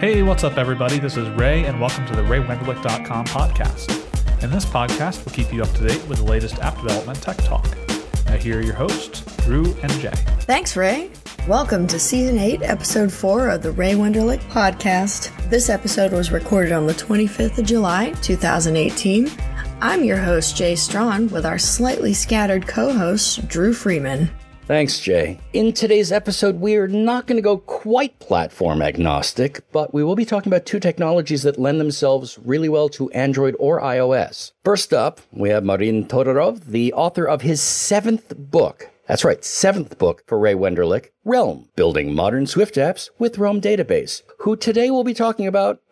Hey, what's up, everybody? This is Ray, and welcome to the RayWenderlich.com podcast. In this podcast, we'll keep you up to date with the latest app development tech talk. Now, here are your hosts, Dru and Jay. Thanks, Ray. Welcome to Season 8, Episode 4 of the Ray Wenderlich podcast. This episode was recorded on the 25th of July, 2018. I'm your host, Jay Strawn, with our slightly scattered co host, Dru Freeman. Thanks, Jay. In today's episode, we're not going to go quite platform agnostic, but we will be talking about two technologies that lend themselves really well to Android or iOS. First up, we have Marin Todorov, the author of his seventh book. That's right, seventh book for Ray Wenderlich, Realm, Building Modern Swift Apps with Realm Database, who today will be talking about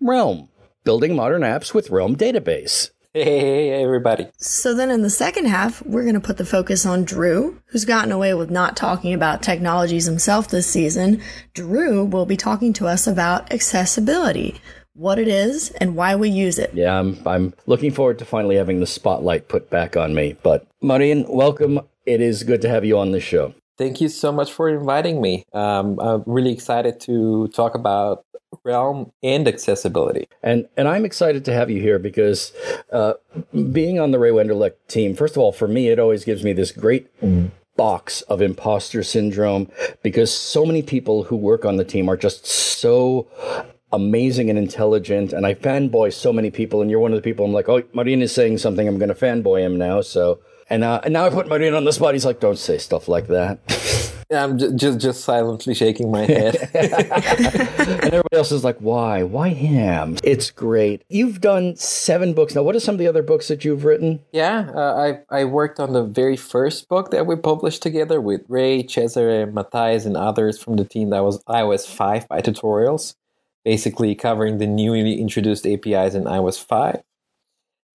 Realm, Building Modern Apps with Realm Database. Hey, everybody. So, then in the second half, we're going to put the focus on Dru, who's gotten away with not talking about technologies himself this season. Dru will be talking to us about accessibility, what it is, and why we use it. Yeah, I'm, I'm looking forward to finally having the spotlight put back on me. But, Marin, welcome. It is good to have you on the show. Thank you so much for inviting me. Um, I'm really excited to talk about realm and accessibility. And and I'm excited to have you here because uh, being on the Ray Wenderlich team, first of all, for me, it always gives me this great box of imposter syndrome because so many people who work on the team are just so amazing and intelligent and I fanboy so many people and you're one of the people I'm like, oh, Marin is saying something, I'm going to fanboy him now. So, and, uh, and now I put Marin on the spot. He's like, don't say stuff like that. I'm just just silently shaking my head. and everybody else is like, why? Why him? It's great. You've done seven books now. What are some of the other books that you've written? Yeah, uh, I I worked on the very first book that we published together with Ray, Cesare, Matthias, and others from the team. That was iOS 5 by tutorials, basically covering the newly introduced APIs in iOS 5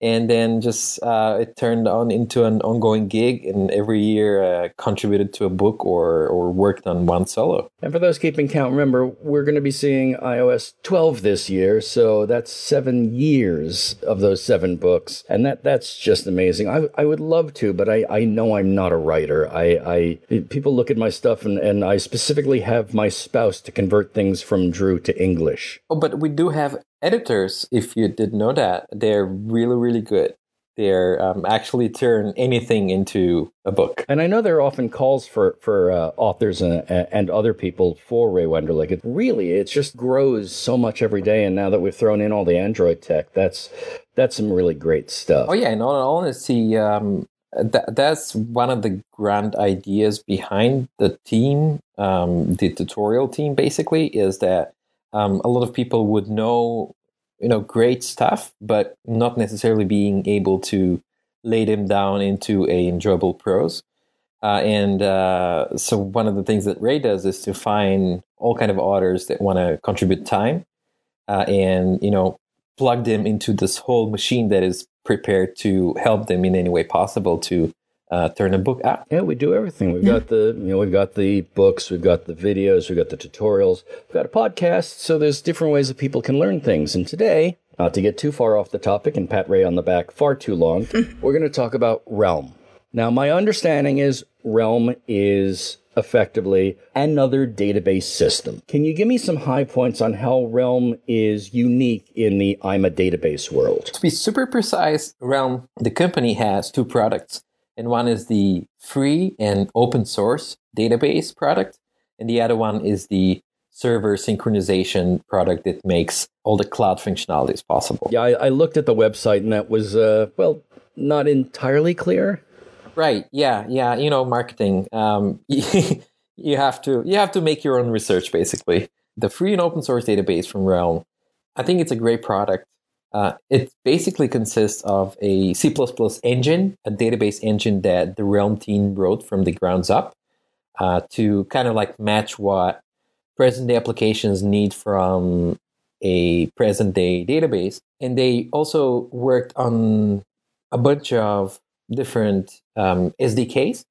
and then just uh, it turned on into an ongoing gig and every year uh, contributed to a book or or worked on one solo. And for those keeping count remember we're going to be seeing ios 12 this year so that's seven years of those seven books. And that that's just amazing. I, I would love to but I, I know i'm not a writer. I, I people look at my stuff and, and i specifically have my spouse to convert things from Dru to english. Oh but we do have editors, if you didn't know that, they're really, really good. They're um, actually turn anything into a book. And I know there are often calls for for uh, authors and, and other people for Ray Wenderlich. It really, it just grows so much every day. And now that we've thrown in all the Android tech, that's that's some really great stuff. Oh yeah, and all honesty, um, that, that's one of the grand ideas behind the team, um, the tutorial team. Basically, is that um, a lot of people would know you know great stuff but not necessarily being able to lay them down into a enjoyable prose. Uh, and uh, so one of the things that ray does is to find all kind of authors that want to contribute time uh, and you know plug them into this whole machine that is prepared to help them in any way possible to uh, turn a book out. Yeah, we do everything. We've got the you know we've got the books, we've got the videos, we've got the tutorials, we've got a podcast. So there's different ways that people can learn things. And today, not to get too far off the topic and pat Ray on the back far too long, we're going to talk about Realm. Now, my understanding is Realm is effectively another database system. Can you give me some high points on how Realm is unique in the I'm a database world? To be super precise, Realm, the company has two products and one is the free and open source database product, and the other one is the server synchronization product that makes all the cloud functionalities possible. Yeah, I, I looked at the website and that was, uh, well, not entirely clear. Right. Yeah. Yeah. You know, marketing. Um, you have to you have to make your own research. Basically, the free and open source database from Realm. I think it's a great product. Uh, it basically consists of a C++ engine, a database engine that the Realm team wrote from the grounds up uh, to kind of like match what present day applications need from a present day database. And they also worked on a bunch of different um, SDKs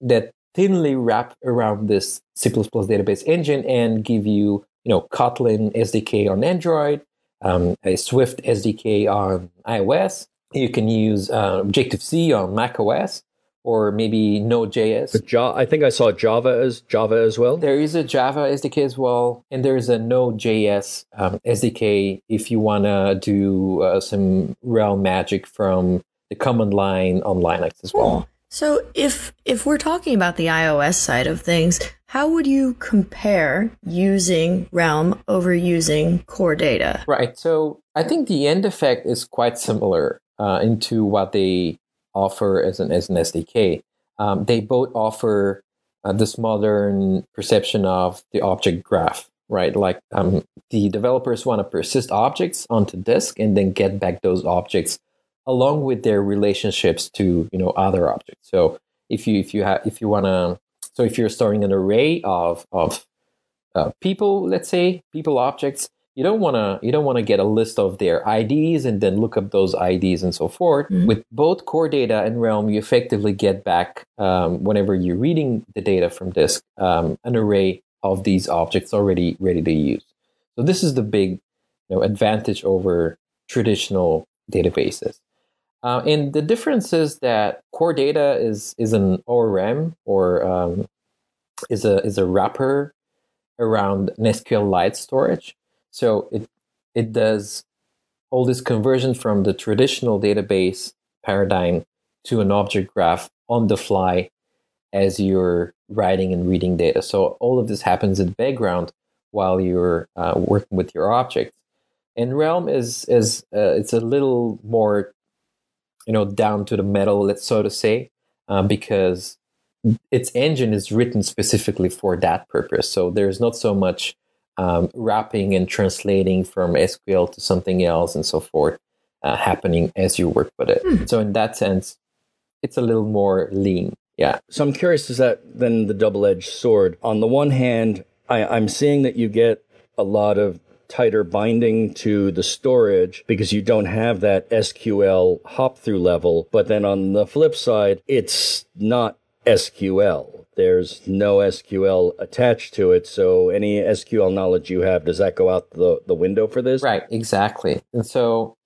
that thinly wrap around this C++ database engine and give you, you know, Kotlin SDK on Android, um, a Swift SDK on iOS. You can use uh, Objective C on macOS or maybe Node.js. Ja- I think I saw Java as Java as well. There is a Java SDK as well, and there's a Node.js um, SDK if you want to do uh, some real magic from the command line on Linux as well. So if if we're talking about the iOS side of things, how would you compare using Realm over using core data? Right. So I think the end effect is quite similar uh, into what they offer as an as an SDK. Um, they both offer uh, this modern perception of the object graph, right? Like um, the developers want to persist objects onto disk and then get back those objects along with their relationships to you know other objects. So if you if you have if you want to so if you're storing an array of of uh, people, let's say people objects, you don't want to you don't want to get a list of their IDs and then look up those IDs and so forth. Mhm. With both core data and Realm, you effectively get back um, whenever you're reading the data from disk um, an array of these objects already ready to use. So this is the big you know, advantage over traditional databases. Uh, and the difference is that core data is is an ORM or um, is a is a wrapper around an SQLite storage. So it it does all this conversion from the traditional database paradigm to an object graph on the fly as you're writing and reading data. So all of this happens in the background while you're uh, working with your objects. And Realm is is uh, it's a little more, you know, down to the metal, let's so to say, uh, because its engine is written specifically for that purpose. So there's not so much um, wrapping and translating from SQL to something else and so forth uh, happening as you work with it. So in that sense, it's a little more lean. Yeah. So I'm curious, is that then the double edged sword? On the one hand, I, I'm seeing that you get a lot of tighter binding to the storage because you don't have that SQL hop through level. But then on the flip side, it's not SQL. There's no SQL attached to it. So any SQL knowledge you have, does that go out the, the window for this? Right, exactly. And so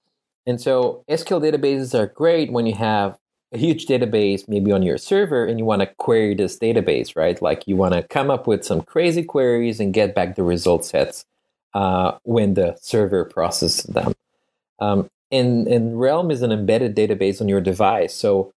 and so SQL databases are great when you have a huge database maybe on your server and you want to query this database, right? Like you want to come up with some crazy queries and get back the result sets uh, when the server processes them. Um, and, and Realm is an embedded database on your device, so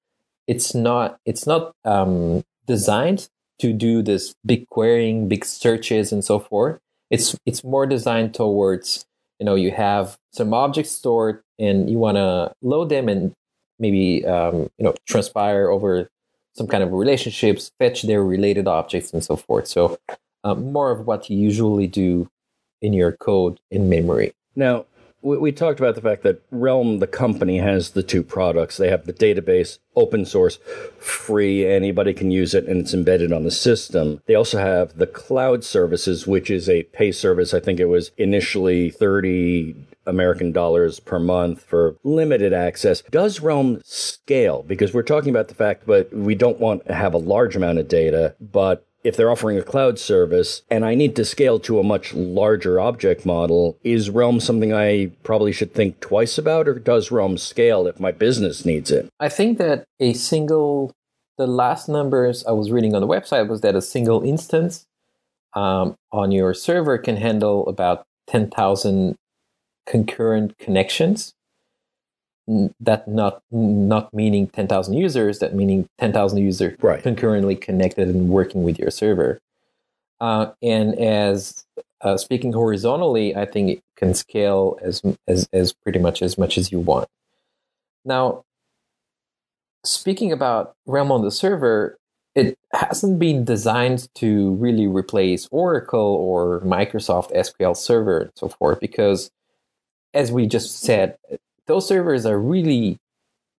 it's not it's not um, designed to do this big querying, big searches, and so forth. It's it's more designed towards you know you have some objects stored and you want to load them and maybe um, you know transpire over some kind of relationships, fetch their related objects, and so forth. So um, more of what you usually do in your code in memory. Now, we, we talked about the fact that Realm, the company, has the two products. They have the database, open source, free, anybody can use it, and it's embedded on the system. They also have the cloud services, which is a pay service. I think it was initially 30 American dollars per month for limited access. Does Realm scale? Because we're talking about the fact that we don't want to have a large amount of data, but if they're offering a cloud service and I need to scale to a much larger object model, is Realm something I probably should think twice about, or does Realm scale if my business needs it? I think that a single, the last numbers I was reading on the website was that a single instance um, on your server can handle about 10,000 concurrent connections. That not not meaning 10,000 users, that meaning 10,000 users Right. concurrently connected and working with your server. Uh, and as uh, speaking horizontally, I think it can scale as, as as pretty much as much as you want. Now, speaking about Realm on the server, it hasn't been designed to really replace Oracle or Microsoft SQL Server and so forth, because as we just said, those servers are really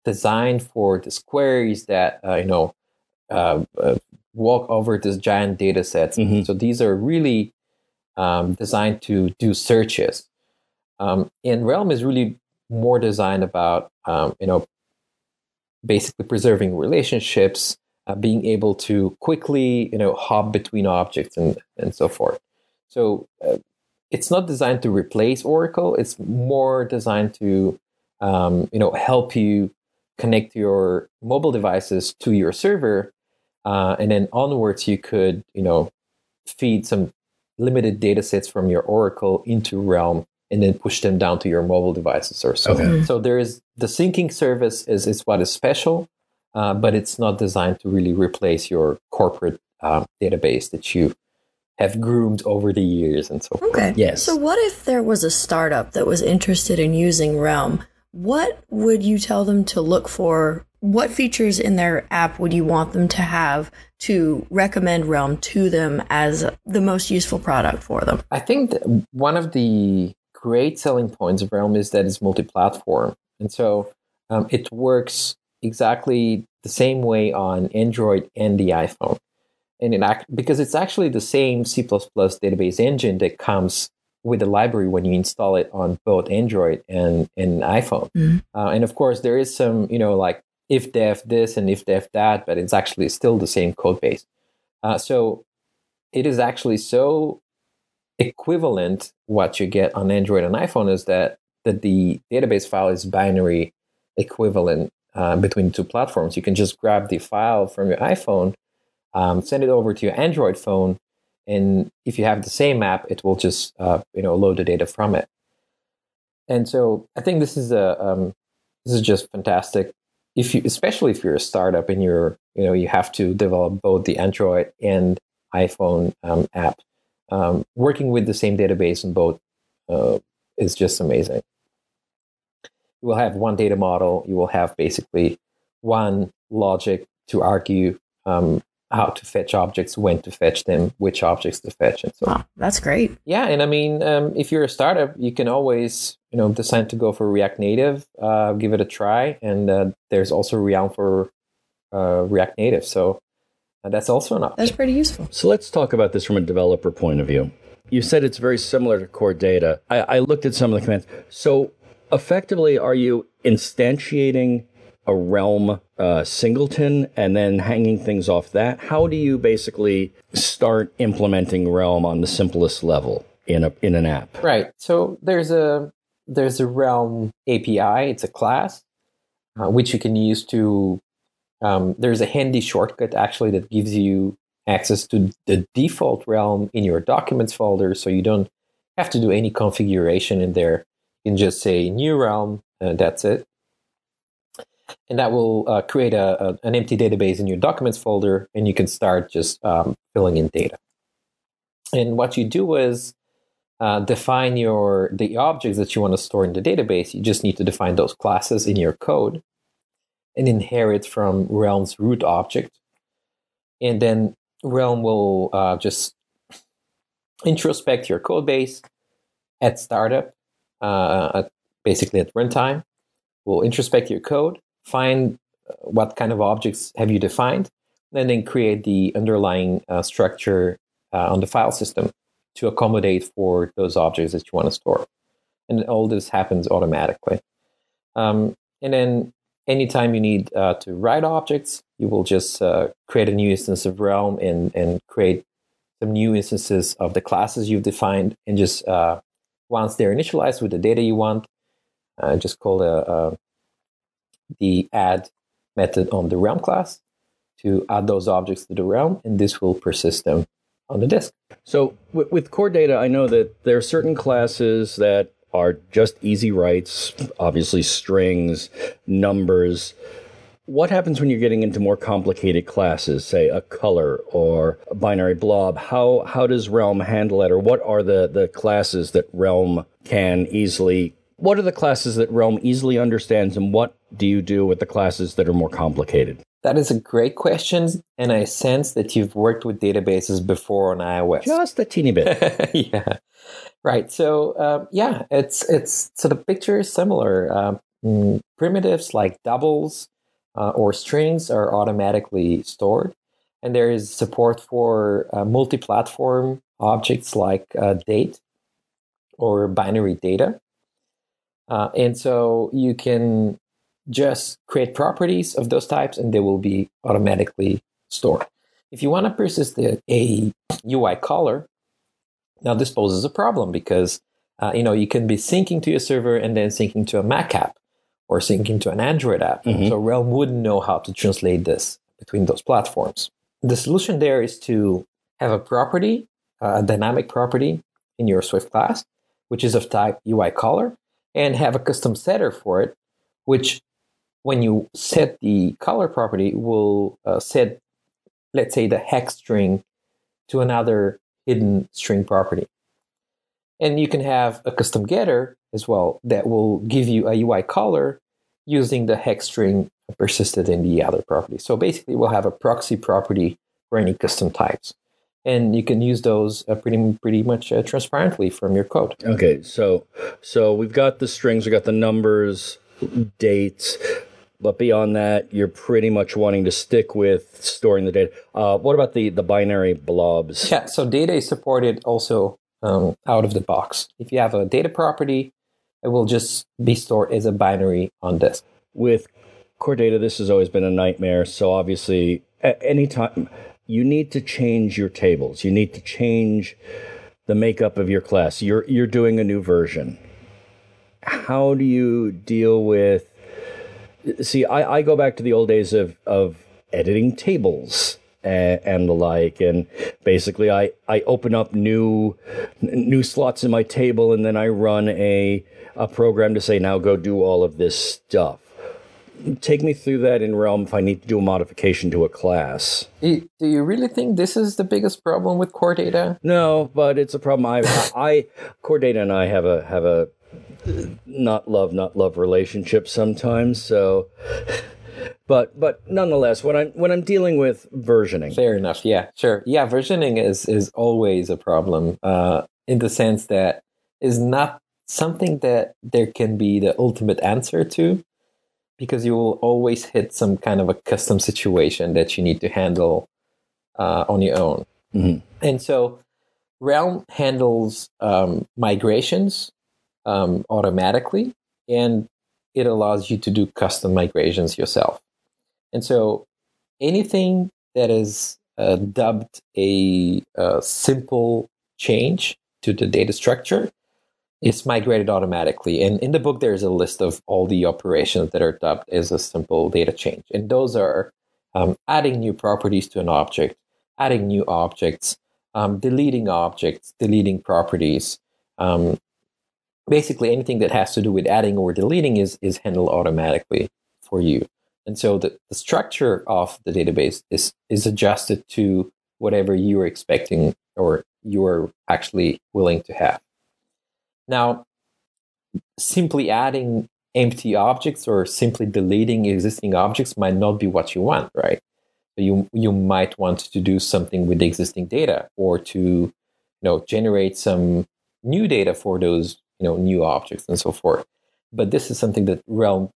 designed for these queries that uh, you know uh, uh, walk over this giant data sets. Mhm. So these are really um, designed to do searches. Um, and Realm is really more designed about um, you know basically preserving relationships, uh, being able to quickly you know hop between objects and and so forth. So uh, it's not designed to replace Oracle. It's more designed to um, you know help you connect your mobile devices to your server, uh, and then onwards you could you know feed some limited data sets from your Oracle into Realm and then push them down to your mobile devices or so. Okay. So there is the syncing service is, is what is special, uh, but it's not designed to really replace your corporate uh, database that you have groomed over the years and so forth. Okay. Yes. So, what if there was a startup that was interested in using Realm? What would you tell them to look for? What features in their app would you want them to have to recommend Realm to them as the most useful product for them? I think one of the great selling points of Realm is that it's multi-platform, and so um, it works exactly the same way on Android and the iPhone. And it act, because it's actually the same C++ database engine that comes with the library when you install it on both Android and, and iPhone. Mhm. Uh, and of course, there is some, you know, like if def this and if def that, but it's actually still the same code base. Uh, so it is actually so equivalent what you get on Android and iPhone is that that the database file is binary equivalent uh, between two platforms. You can just grab the file from your iPhone, um, send it over to your Android phone, and if you have the same app, it will just uh, you know load the data from it. And so I think this is a um, this is just fantastic. If you, especially if you're a startup and you're you know you have to develop both the Android and iPhone um, app, um, working with the same database in both uh, is just amazing. You will have one data model. You will have basically one logic to argue um, how to fetch objects, when to fetch them, which objects to fetch, and so on. Wow, that's great. Yeah, and I mean, um, if you're a startup, you can always, you know, decide to go for React Native, uh, give it a try, and uh, there's also Realm for uh, React Native, so uh, that's also an option. That's pretty useful. So let's talk about this from a developer point of view. You said it's very similar to core data. I, I looked at some of the commands. So effectively, are you instantiating a realm uh, singleton and then hanging things off that? How do you basically start implementing realm on the simplest level in a in an app? Right. So there's a there's a Realm API. It's a class uh, which you can use to. Um, there's a handy shortcut actually that gives you access to the default Realm in your documents folder, so you don't have to do any configuration in there. You can just say new Realm, and that's it. And that will uh, create a, a, an empty database in your documents folder, and you can start just um, filling in data. And what you do is uh, define your the objects that you want to store in the database. You just need to define those classes in your code and inherit from Realm's root object. And then Realm will uh, just introspect your code base at startup, uh, at basically at runtime. Will introspect your code, find uh, what kind of objects have you defined, and then create the underlying uh, structure uh, on the file system to accommodate for those objects that you want to store. And all this happens automatically. Um, and then anytime you need uh, to write objects, you will just uh, create a new instance of Realm and, and create some new instances of the classes you've defined. And just uh, once they're initialized with the data you want, just call the, the add method on the Realm class to add those objects to the Realm, and this will persist them on the disk. So with, core data, I know that there are certain classes that are just easy writes, obviously strings, numbers. What happens when you're getting into more complicated classes, say a color or a binary blob? How how does Realm handle that, or what are the the classes that Realm can easily? What are the classes that Realm easily understands, and what do you do with the classes that are more complicated? That is a great question, and I sense that you've worked with databases before on iOS. Just a teeny bit. yeah, right. So uh, yeah, it's it's so the picture is similar. Um, primitives like doubles uh, or strings are automatically stored, and there is support for uh, multi-platform objects like uh, date or binary data. Uh, and so you can just create properties of those types and they will be automatically stored. If you want to persist a, a UI color, now this poses a problem because uh, you know you can be syncing to your server and then syncing to a Mac app. or syncing to an Android app. Mhm. So Realm wouldn't know how to translate this between those platforms. The solution there is to have a property, a dynamic property in your Swift class, which is of type UI color, and have a custom setter for it, which when you set the color property will uh, set, let's say, the hex string to another hidden string property. And you can have a custom getter as well that will give you a UI color using the hex string persisted in the other property. So basically, we'll have a proxy property for any custom types. And you can use those uh, pretty pretty much uh, transparently from your code. Okay, so so we've got the strings, we've got the numbers, dates, but beyond that, you're pretty much wanting to stick with storing the data. Uh, what about the the binary blobs? Yeah, so data is supported also um, out of the box. If you have a data property, it will just be stored as a binary on disk. With core data, this has always been a nightmare. So obviously, at any time you need to change your tables. You need to change the makeup of your class. You're you're doing a new version. How do you deal with? See, I, I go back to the old days of of editing tables and, and the like, and basically, I I open up new new slots in my table, and then I run a a program to say now go do all of this stuff take me through that in Realm if I need to do a modification to a class. Do you really think this is the biggest problem with core data? No, but it's a problem. I, I, Core Data and I have a have a not love not love relationship sometimes. So, but but nonetheless, when I'm when I'm dealing with versioning, Fair enough. Yeah, sure. Yeah, versioning is is always a problem uh, in the sense that is not something that there can be the ultimate answer to because you will always hit some kind of a custom situation that you need to handle uh, on your own. Mhm. And so Realm handles um, migrations um, automatically and it allows you to do custom migrations yourself. And so anything that is uh, dubbed a, uh simple change to the data structure is migrated automatically. And in the book, there's a list of all the operations that are dubbed as a simple data change. And those are um, adding new properties to an object, adding new objects, um, deleting objects, deleting properties. Um, basically, anything that has to do with adding or deleting is, is handled automatically for you. And so the, the structure of the database is, is adjusted to whatever you're expecting or you're actually willing to have. Now, simply adding empty objects or simply deleting existing objects might not be what you want, right? So you you might want to do something with the existing data or to you know generate some new data for those you know new objects and so forth. But this is something that Realm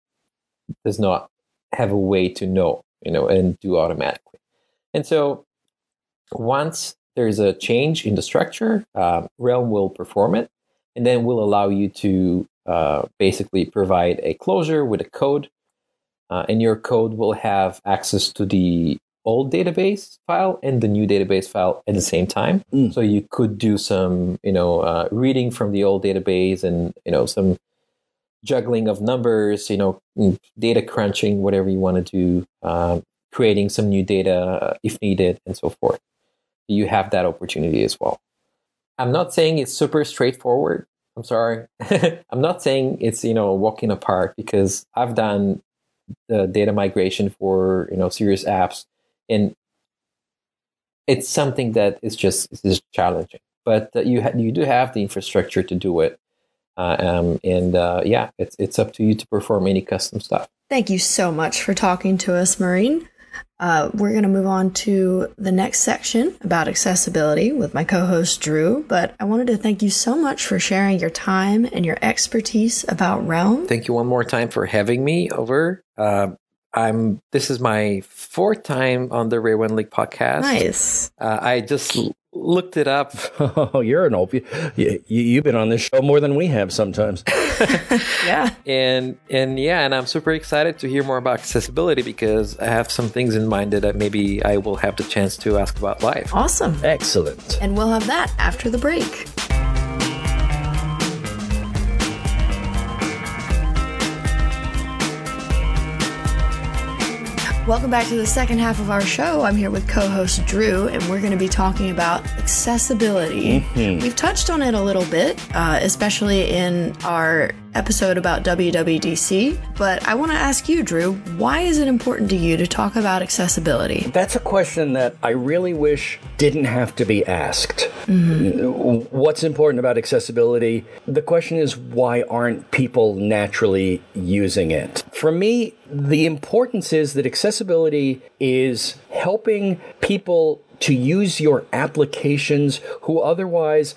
does not have a way to know, you know, and do automatically. And so once there's a change in the structure, uh, Realm will perform it and then we'll allow you to uh, basically provide a closure with a code. Uh, and your code will have access to the old database file and the new database file at the same time. Mm. So you could do some, you know, uh, reading from the old database and you know some juggling of numbers, you know, mm, data crunching, whatever you want to do, um, creating some new data uh, if needed, and so forth. You have that opportunity as well. I'm not saying it's super straightforward. I'm sorry. I'm not saying it's you know a walk in the park because I've done the data migration for you know serious apps, and it's something that is just is challenging. But uh, you ha- you do have the infrastructure to do it, uh, um, and uh, yeah, it's it's up to you to perform any custom stuff. Thank you so much for talking to us, Marin. Uh, we're going to move on to the next section about accessibility with my co host Dru. But I wanted to thank you so much for sharing your time and your expertise about Realm. Thank you one more time for having me over. Uh, I'm. This is my fourth time on the Ray League podcast. Nice. Uh, I just l- looked it up. Oh, you're an old. You, you, you've been on this show more than we have sometimes. Yeah. and and yeah, and I'm super excited to hear more about accessibility because I have some things in mind that maybe I will have the chance to ask about live. Awesome. Excellent. And we'll have that after the break. Welcome back to the second half of our show. I'm here with co host Dru, and we're going to be talking about accessibility. We've touched on it a little bit, uh, especially in our episode about WWDC, but I want to ask you, Dru, why is it important to you to talk about accessibility? That's a question that I really wish didn't have to be asked. What's important about accessibility? The question is why aren't people naturally using it? For me, the importance is that accessibility is helping people to use your applications who otherwise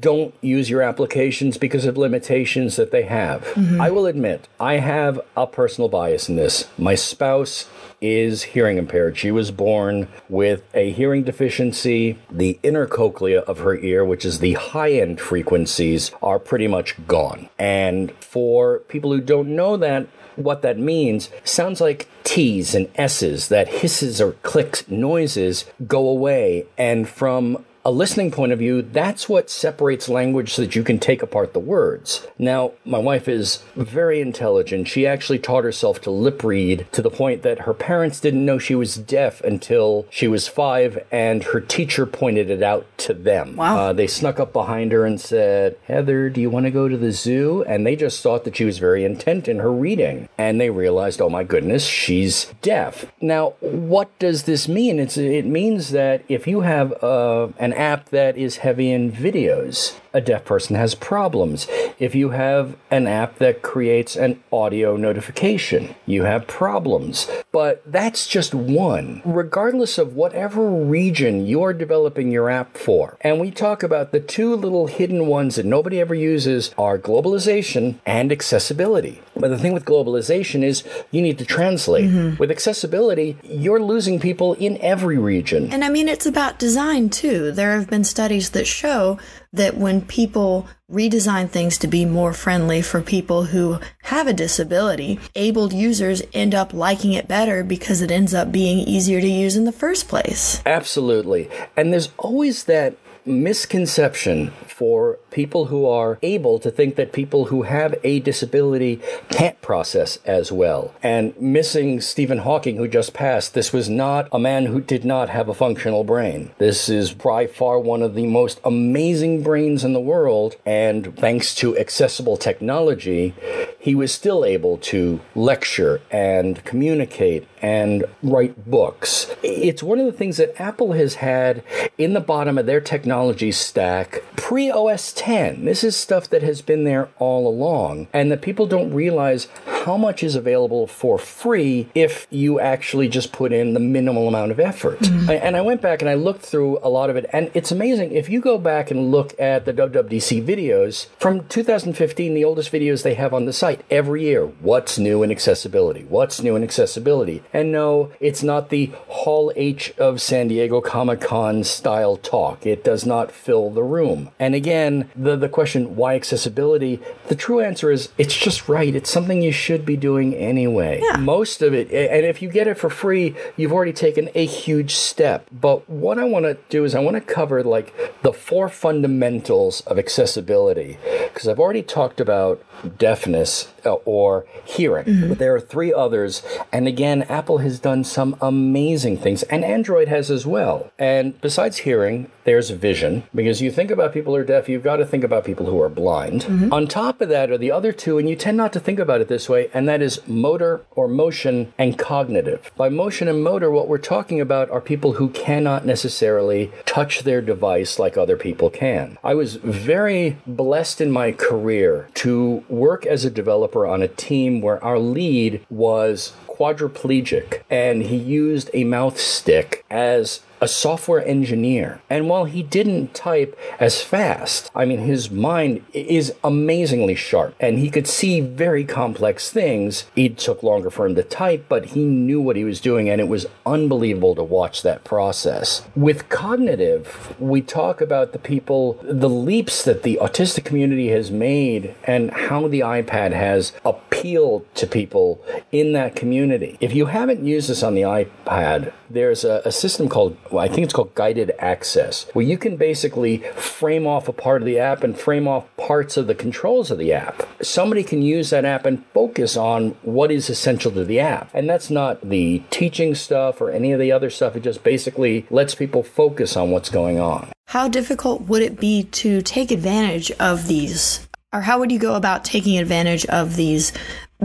don't use your applications because of limitations that they have. Mm-hmm. I will admit, I have a personal bias in this. My spouse is hearing impaired. She was born with a hearing deficiency. The inner cochlea of her ear, which is the high end frequencies, are pretty much gone. And for people who don't know that, what that means sounds like T's and S's, that hisses or clicks noises go away. And from a listening point of view, that's what separates language so that you can take apart the words. Now, my wife is very intelligent. She actually taught herself to lip read to the point that her parents didn't know she was deaf until she was five, and her teacher pointed it out to them. Wow. Uh, they snuck up behind her and said, Heather, do you want to go to the zoo? And they just thought that she was very intent in her reading. And they realized, oh my goodness, she's deaf. Now, what does this mean? It's, it means that if you have uh, an app that is heavy in videos, a deaf person has problems. If you have an app that creates an audio notification, you have problems. But that's just one, regardless of whatever region you're developing your app for. And we talk about the two little hidden ones that nobody ever uses are globalization and accessibility. But the thing with globalization is you need to translate. Mm-hmm. With accessibility, you're losing people in every region. And I mean, it's about design too. There have been studies that show that when people redesign things to be more friendly for people who have a disability, abled users end up liking it better because it ends up being easier to use in the first place. Absolutely. And there's always that misconception for people who are able to think that people who have a disability can't process as well. And missing Stephen Hawking, who just passed, this was not a man who did not have a functional brain. This is by far one of the most amazing brains in the world. And thanks to accessible technology, he was still able to lecture and communicate and write books. It's one of the things that Apple has had in the bottom of their technology stack pre OS 10. This is stuff that has been there all along, and that people don't realize how much is available for free if you actually just put in the minimal amount of effort. Mm-hmm. I- And I went back and I looked through a lot of it, and it's amazing. If you go back and look at the WWDC videos from 2015, the oldest videos they have on the site, every year, what's new in accessibility? What's new in accessibility? And no, it's not the Hall H of San Diego Comic Con style talk. It does not fill the room. And again, the, the question, why accessibility? The true answer is it's just right. It's something you should be doing anyway. Yeah. Most of it, and if you get it for free, you've already taken a huge step. But what I want to do is I want to cover like the four fundamentals of accessibility because I've already talked about deafness uh, or hearing, but there are three others. And again, Apple has done some amazing things, and Android has as well. And besides hearing, there's vision because you think about people who are deaf, you've got to think about people who are blind. Mm-hmm. On top of that are the other two, and you tend not to think about it this way, and that is motor or motion and cognitive. By motion and motor, what we're talking about are people who cannot necessarily touch their device like other people can. I was very blessed in my career to work as a developer on a team where our lead was quadriplegic and he used a mouth stick as a software engineer. And while he didn't type as fast, I mean, his mind is amazingly sharp and he could see very complex things. It took longer for him to type, but he knew what he was doing and it was unbelievable to watch that process. With cognitive, we talk about the people, the leaps that the autistic community has made and how the iPad has appealed to people in that community. If you haven't used this on the iPad, there's a, a system called, well, I think it's called guided access, where you can basically frame off a part of the app and frame off parts of the controls of the app. Somebody can use that app and focus on what is essential to the app. And that's not the teaching stuff or any of the other stuff. It just basically lets people focus on what's going on. How difficult would it be to take advantage of these? Or how would you go about taking advantage of these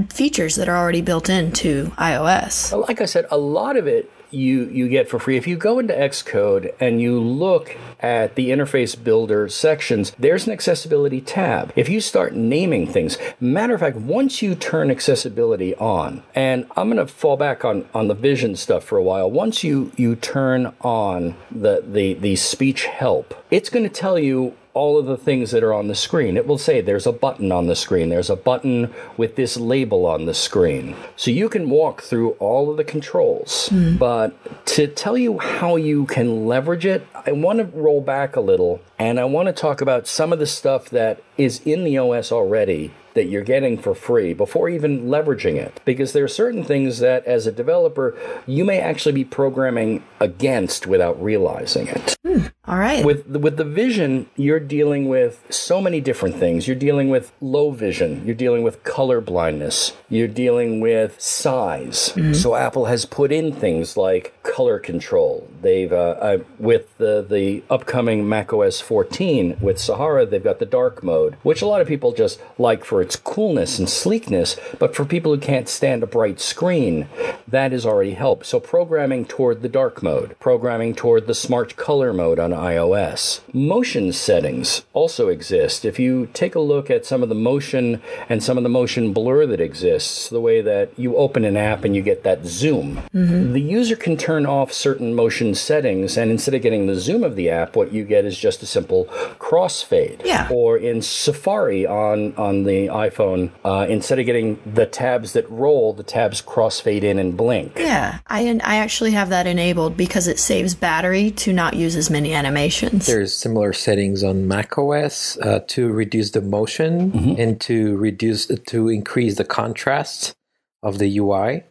features that are already built into iOS? Like I said, a lot of it you you get for free. If you go into Xcode and you look at the interface builder sections, there's an accessibility tab. If you start naming things, matter of fact, once you turn accessibility on, and I'm going to fall back on on the vision stuff for a while. Once you you turn on the the the speech help, it's going to tell you all of the things that are on the screen. It will say there's a button on the screen, there's a button with this label on the screen. So you can walk through all of the controls. Mm. But to tell you how you can leverage it, I want to roll back a little and I want to talk about some of the stuff that is in the OS already that you're getting for free before even leveraging it. Because there are certain things that, as a developer, you may actually be programming against without realizing it. Hmm. All right. With the, with the vision, you're dealing with so many different things. You're dealing with low vision. You're dealing with color blindness. You're dealing with size. Mm-hmm. So Apple has put in things like color control. They've uh, uh, with the the upcoming macOS 14 with Sahara, they've got the dark mode, which a lot of people just like for its coolness and sleekness. But for people who can't stand a bright screen, that has already helped. So programming toward the dark mode, programming toward the smart color mode on iOS. Motion settings also exist. If you take a look at some of the motion and some of the motion blur that exists, the way that you open an app and you get that zoom, mm-hmm. the user can turn off certain motion settings, and instead of getting the zoom of the app, what you get is just a simple crossfade. Yeah. Or in Safari on on the iPhone, uh, instead of getting the tabs that roll, the tabs crossfade in and blink. Yeah, I I actually have that enabled because it saves battery to not use as many animations. There's similar settings on macOS uh, to reduce the motion mm-hmm. and to reduce to increase the contrast of the UI.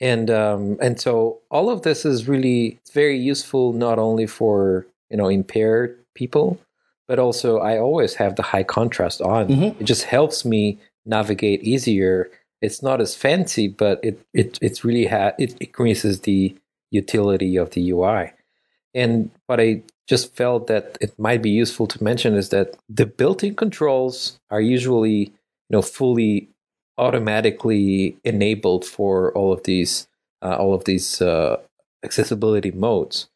And um, and so all of this is really very useful not only for you know impaired people, but also I always have the high contrast on. Mm-hmm. It just helps me navigate easier. It's not as fancy, but it it it's really ha- it increases the utility of the UI. And what I just felt that it might be useful to mention is that the built-in controls are usually you know fully automatically enabled for all of these uh, all of these uh, accessibility modes.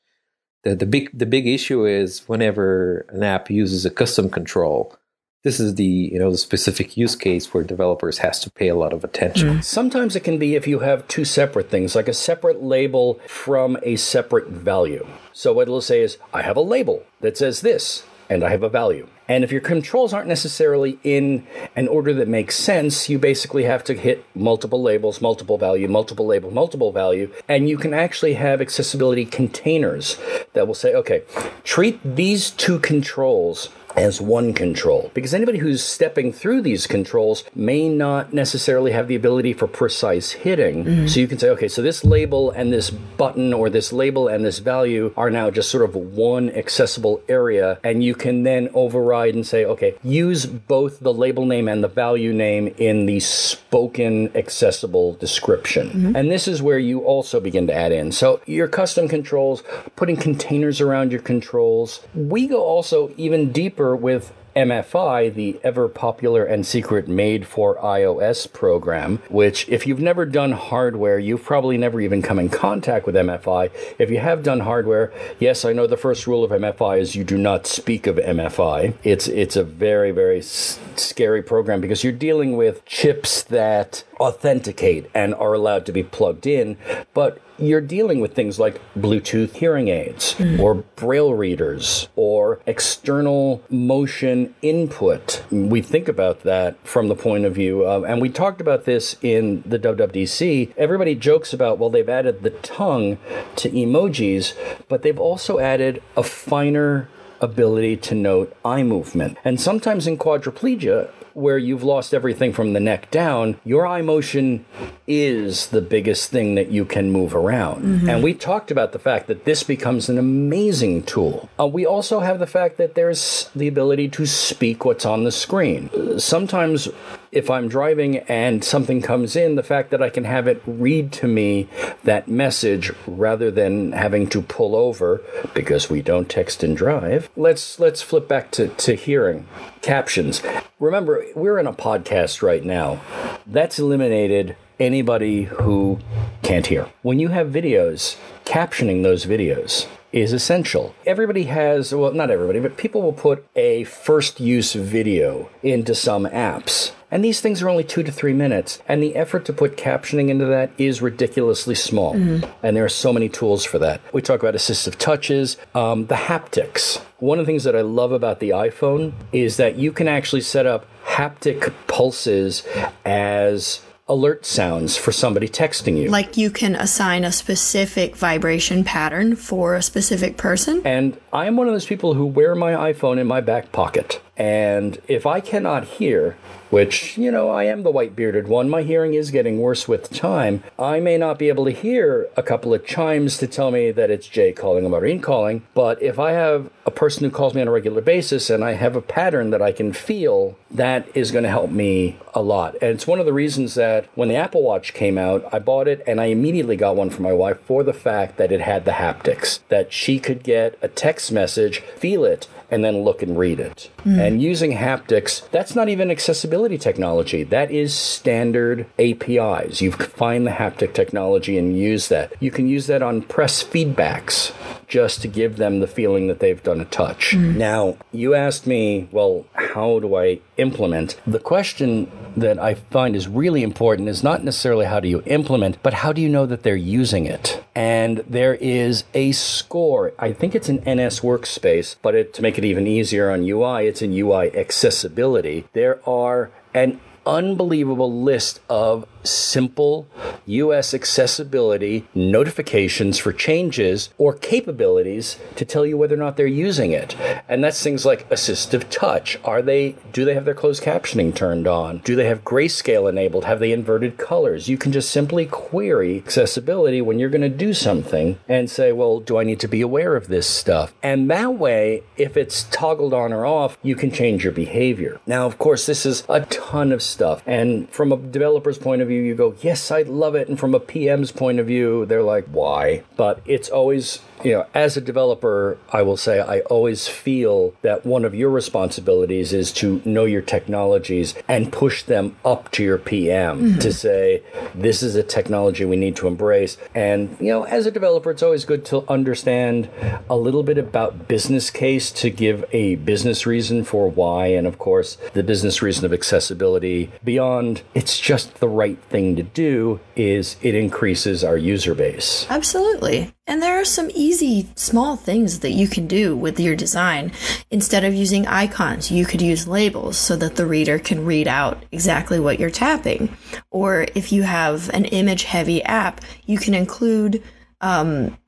The, the big the big issue is whenever an app uses a custom control, this is the you know the specific use case where developers has to pay a lot of attention. Mm. Sometimes it can be if you have two separate things, like a separate label from a separate value. So what it'll say is, I have a label that says this, and I have a value. And if your controls aren't necessarily in an order that makes sense, you basically have to hit multiple labels, multiple value, multiple label, multiple value, and you can actually have accessibility containers that will say, okay, treat these two controls as one control. Because anybody who's stepping through these controls may not necessarily have the ability for precise hitting. Mm-hmm. So you can say, okay, so this label and this button or this label and this value are now just sort of one accessible area. And you can then override and say, okay, use both the label name and the value name in the spoken accessible description. Mm-hmm. And this is where you also begin to add in. So your custom controls, putting containers around your controls. We go also even deeper with MFI, the ever popular and secret made for iOS program, which, if you've never done hardware, you've probably never even come in contact with MFI. If you have done hardware, yes, I know the first rule of MFI is you do not speak of MFI. It's, it's a very, very s- scary program because you're dealing with chips that authenticate and are allowed to be plugged in, but you're dealing with things like Bluetooth hearing aids mm. or braille readers or external motion input. We think about that from the point of view of, and we talked about this in the WWDC. Everybody jokes about, well, they've added the tongue to emojis, but they've also added a finer ability to note eye movement. And sometimes in quadriplegia, where you've lost everything from the neck down, your eye motion is the biggest thing that you can move around. Mm-hmm. And we talked about the fact that this becomes an amazing tool. Uh, we also have the fact that there's the ability to speak what's on the screen. Sometimes if I'm driving and something comes in, the fact that I can have it read to me that message rather than having to pull over because we don't text and drive. Let's let's flip back to, to hearing captions. Remember, we're in a podcast right now. That's eliminated anybody who can't hear. When you have videos, captioning those videos is essential. Everybody has, well, not everybody, but people will put a first use video into some apps. And these things are only two to three minutes. And the effort to put captioning into that is ridiculously small. Mm-hmm. And there are so many tools for that. We talk about assistive touches, um, the haptics. One of the things that I love about the iPhone is that you can actually set up haptic pulses as alert sounds for somebody texting you. Like you can assign a specific vibration pattern for a specific person. And I'm one of those people who wear my iPhone in my back pocket. And if I cannot hear, which, you know, I am the white bearded one, my hearing is getting worse with time. I may not be able to hear a couple of chimes to tell me that it's Jay calling or Marin calling, but if I have a person who calls me on a regular basis and I have a pattern that I can feel, that is going to help me a lot. And it's one of the reasons that when the Apple Watch came out, I bought it and I immediately got one for my wife for the fact that it had the haptics, that she could get a text message, feel it, and then look and read it. Mm. And using haptics, that's not even accessibility technology. That is standard APIs. You find the haptic technology and use that. You can use that on press feedbacks just to give them the feeling that they've done a touch. Mm. Now, you asked me, well, how do I implement? The question that I find is really important is not necessarily how do you implement, but how do you know that they're using it? And there is a score. I think it's an NSWorkspace, but it, to make it even easier on UI, it's in UIAccessibility. There are an unbelievable list of simple US accessibility notifications for changes or capabilities to tell you whether or not they're using it. And that's things like assistive touch. Are they do they have their closed captioning turned on? Do they have grayscale enabled? Have they inverted colors? You can just simply query accessibility when you're going to do something and say, "Well, do I need to be aware of this stuff?" And that way, if it's toggled on or off, you can change your behavior. Now, of course, this is a ton of stuff. And from a developer's point of view, you go, yes, I love it. And from a PM's point of view, they're like, why? But it's always you know, as a developer, I will say I always feel that one of your responsibilities is to know your technologies and push them up to your PM mm-hmm. to say, this is a technology we need to embrace. And, you know, as a developer, it's always good to understand a little bit about business case to give a business reason for why. And of course, the business reason of accessibility beyond it's just the right thing to do is it increases our user base. Absolutely. And there are some easy, small things that you can do with your design. Instead of using icons, you could use labels so that the reader can read out exactly what you're tapping. Or if you have an image heavy app, you can include um,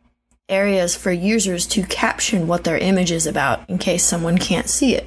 areas for users to caption what their image is about in case someone can't see it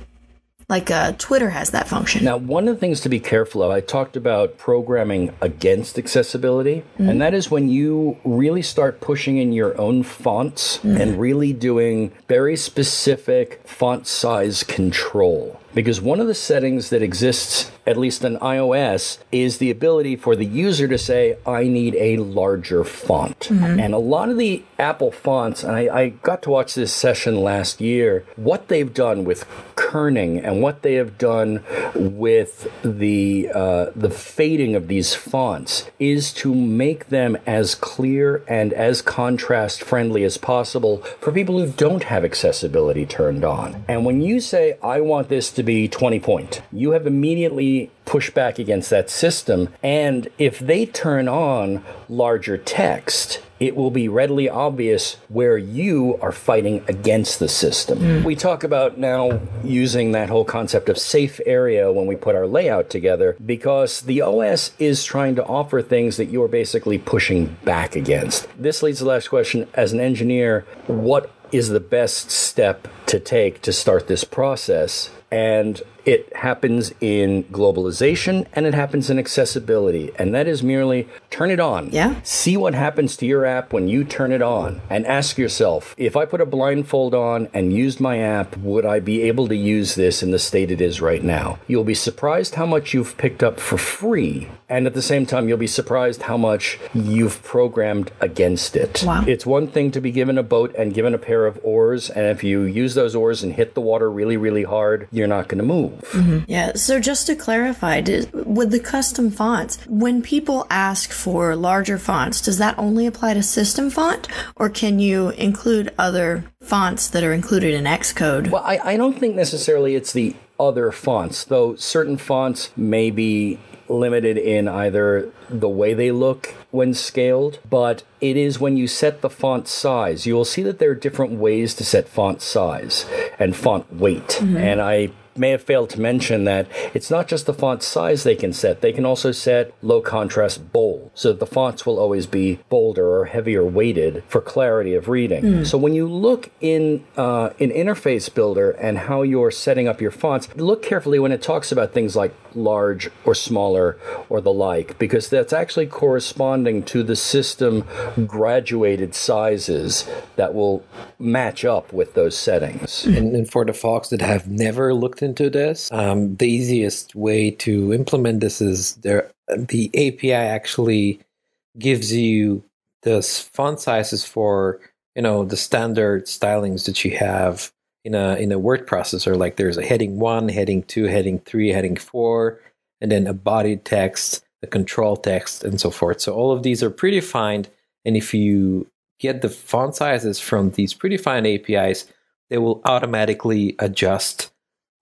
like uh, Twitter has that function. Now, one of the things to be careful of, I talked about programming against accessibility, mm-hmm. and that is when you really start pushing in your own fonts mm-hmm. and really doing very specific font size control. Because one of the settings that exists, at least in iOS, is the ability for the user to say, I need a larger font. Mm-hmm. And a lot of the Apple fonts, and I, I, got to watch this session last year, what they've done with kerning and what they have done with the, uh, the fading of these fonts is to make them as clear and as contrast friendly as possible for people who don't have accessibility turned on. And when you say, I want this to be 20 point. You have immediately pushed back against that system. And if they turn on larger text, it will be readily obvious where you are fighting against the system. Mm. We talk about now using that whole concept of safe area when we put our layout together because the OS is trying to offer things that you're basically pushing back against. This leads to the last question. As an engineer, what is the best step to take to start this process. And it happens in globalization and it happens in accessibility. And that is merely turn it on. Yeah. See what happens to your app when you turn it on and ask yourself if I put a blindfold on and used my app, would I be able to use this in the state it is right now? You'll be surprised how much you've picked up for free. And at the same time, you'll be surprised how much you've programmed against it. Wow. It's one thing to be given a boat and given a pair of oars. And if you use those oars and hit the water really, really hard, you're not going to move. Mm-hmm. Yeah, so just to clarify, did, with the custom fonts, when people ask for larger fonts, does that only apply to system font, or can you include other fonts that are included in Xcode? Well, I, I don't think necessarily it's the other fonts, though certain fonts may be limited in either the way they look when scaled, but it is when you set the font size. You will see that there are different ways to set font size and font weight. And I may have failed to mention that it's not just the font size they can set, they can also set low contrast bold, so that the fonts will always be bolder or heavier weighted for clarity of reading. So when you look in uh, in Interface Builder and how you're setting up your fonts, look carefully when it talks about things like large or smaller or the like, because that's actually corresponding to the system graduated sizes that will match up with those settings. And, and for the folks that have never looked into this, um, the easiest way to implement this is there. The API actually gives you the font sizes for you know the standard stylings that you have in a in a word processor. Like there's a heading one, heading two, heading three, heading four, and then a body text, a control text, and so forth. So all of these are predefined, and if you get the font sizes from these predefined APIs, they will automatically adjust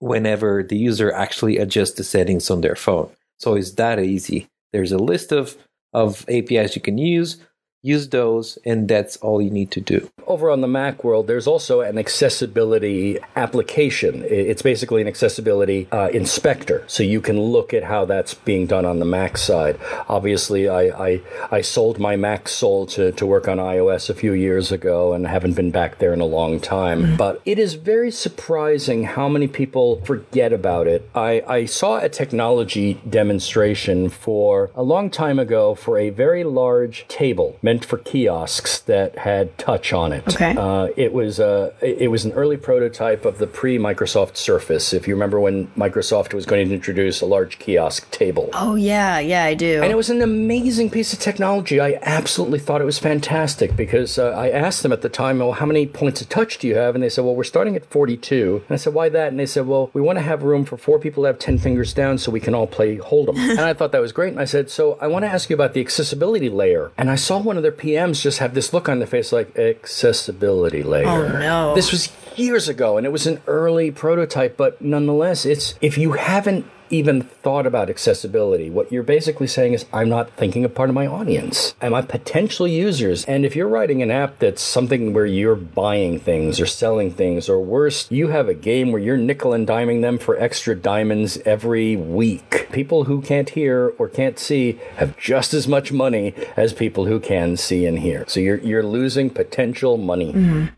whenever the user actually adjusts the settings on their phone. So it's that easy. There's a list of, of APIs you can use. Use those, and that's all you need to do. Over on the Mac world, there's also an accessibility application. It's basically an accessibility uh, inspector, so you can look at how that's being done on the Mac side. Obviously, I I, I sold my Mac Soul to, to work on iOS a few years ago, and haven't been back there in a long time. But it is very surprising how many people forget about it. I, I saw a technology demonstration for a long time ago for a very large table meant for kiosks that had touch on it. Okay. Uh, it was uh, it was an early prototype of the pre-Microsoft Surface. If you remember when Microsoft was going to introduce a large kiosk table. Oh, yeah, yeah, I do. And it was an amazing piece of technology. I absolutely thought it was fantastic because uh, I asked them at the time, well, how many points of touch do you have? And they said, well, we're starting at 42. And I said, why that? And they said, well, we want to have room for four people to have 10 fingers down so we can all play Hold'em. and I thought that was great. And I said, so I want to ask you about the accessibility layer. And I saw one of their PMs just have this look on their face like, accessibility layer. Oh, no. This was years ago and it was an early prototype, but nonetheless, it's if you haven't even thought about accessibility, what you're basically saying is, I'm not thinking of part of my audience. Am I potential users? And if you're writing an app that's something where you're buying things or selling things, or worse, you have a game where you're nickel and diming them for extra diamonds every week. People who can't hear or can't see have just as much money as people who can see and hear. So you're you're losing potential money.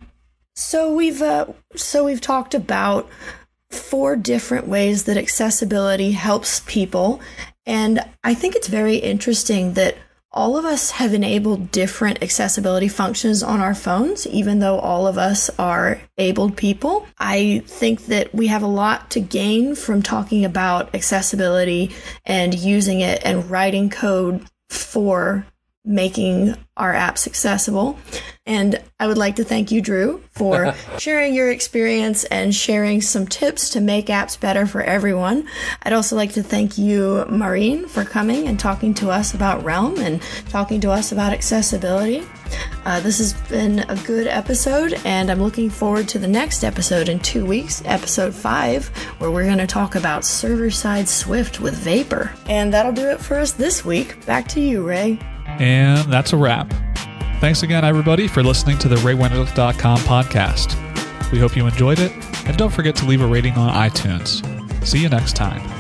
So we've uh, so we've talked about four different ways that accessibility helps people, and I think it's very interesting that all of us have enabled different accessibility functions on our phones, even though all of us are abled people. I think that we have a lot to gain from talking about accessibility and using it and writing code for making our apps accessible. And I would like to thank you, Dru, for sharing your experience and sharing some tips to make apps better for everyone. I'd also like to thank you, Marin, for coming and talking to us about Realm and talking to us about accessibility. Uh, this has been a good episode, and I'm looking forward to the next episode in two weeks, episode five, where we're going to talk about server side Swift with Vapor. And that'll do it for us this week. Back to you, Ray. And that's a wrap. Thanks again, everybody, for listening to the RayWenderlich.com podcast. We hope you enjoyed it, and don't forget to leave a rating on iTunes. See you next time.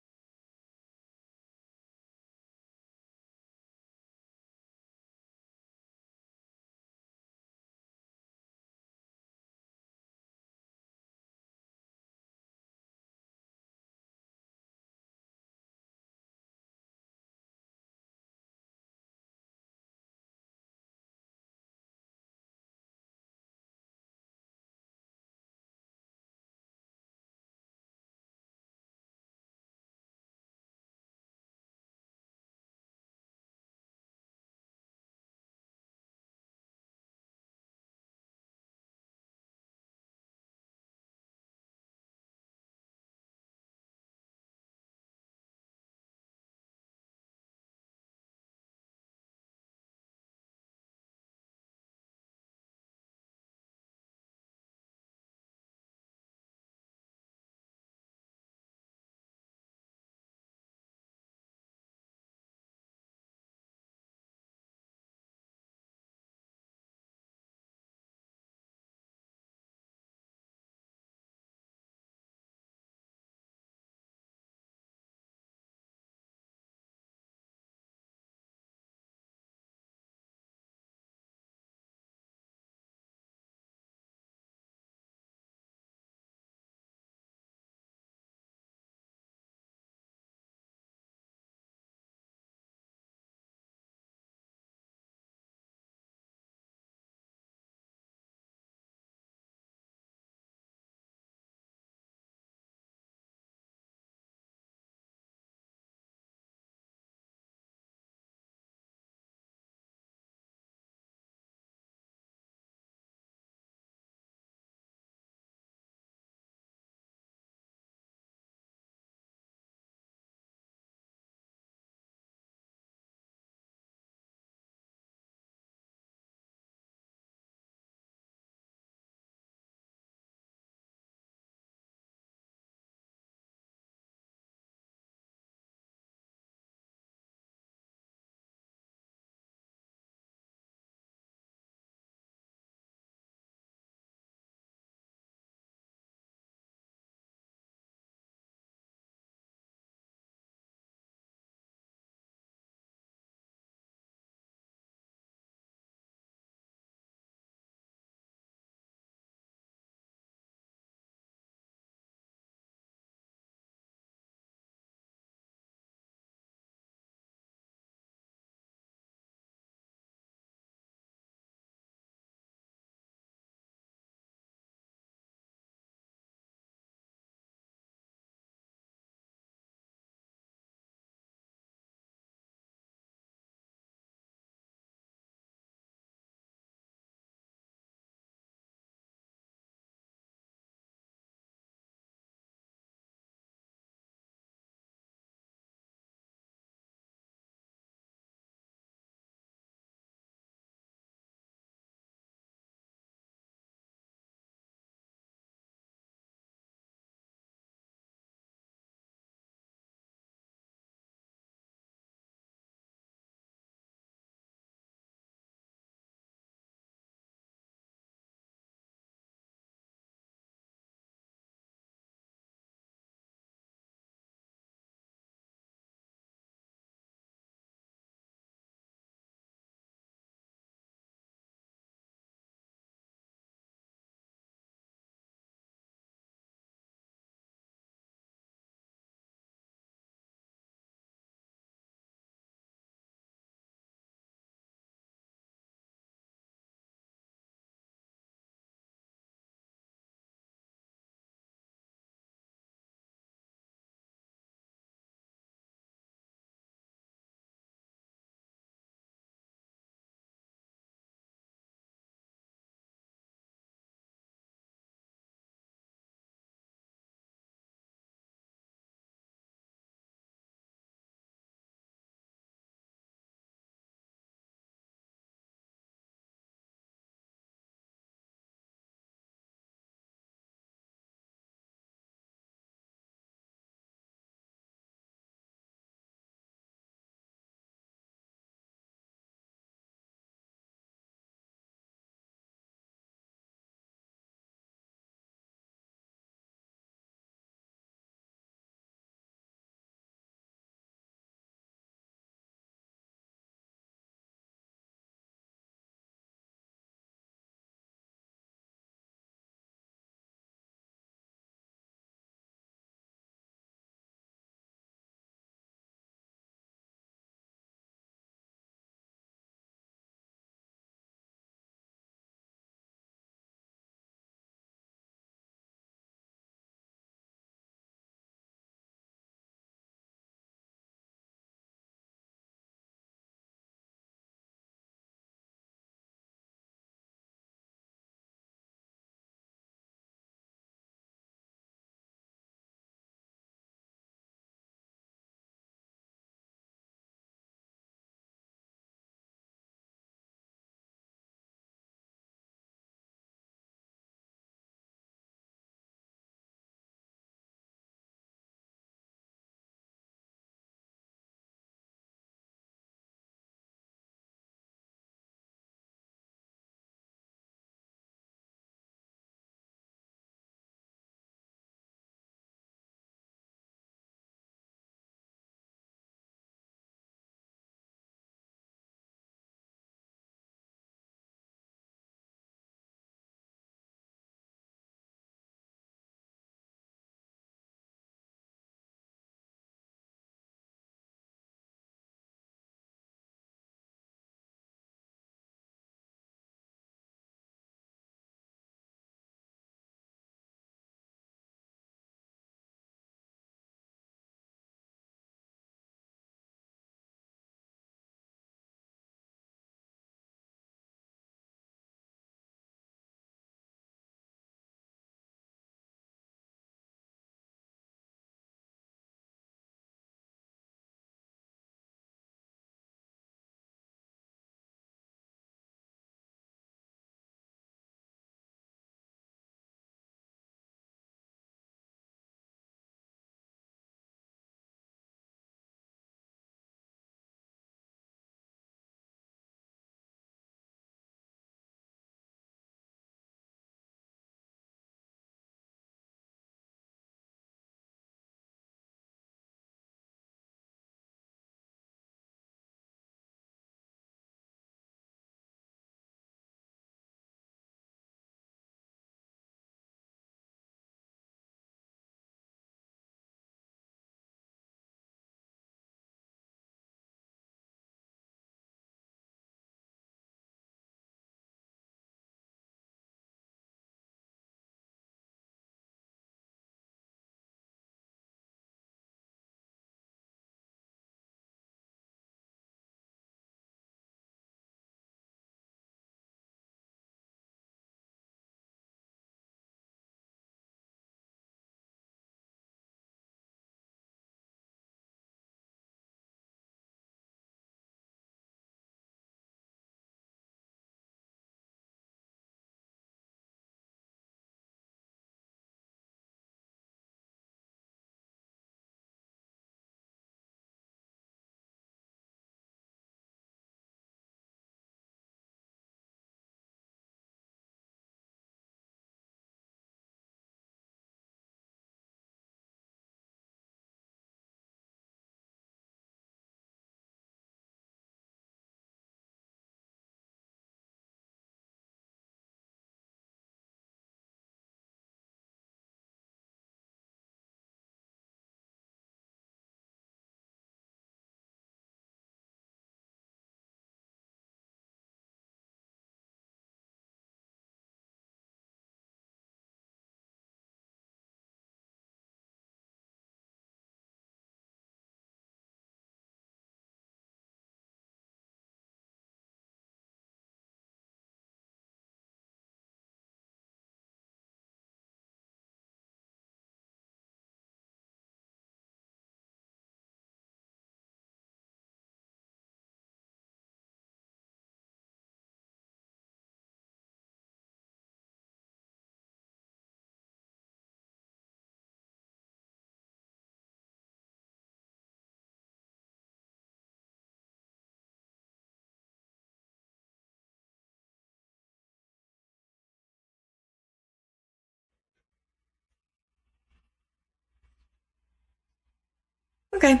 Okay.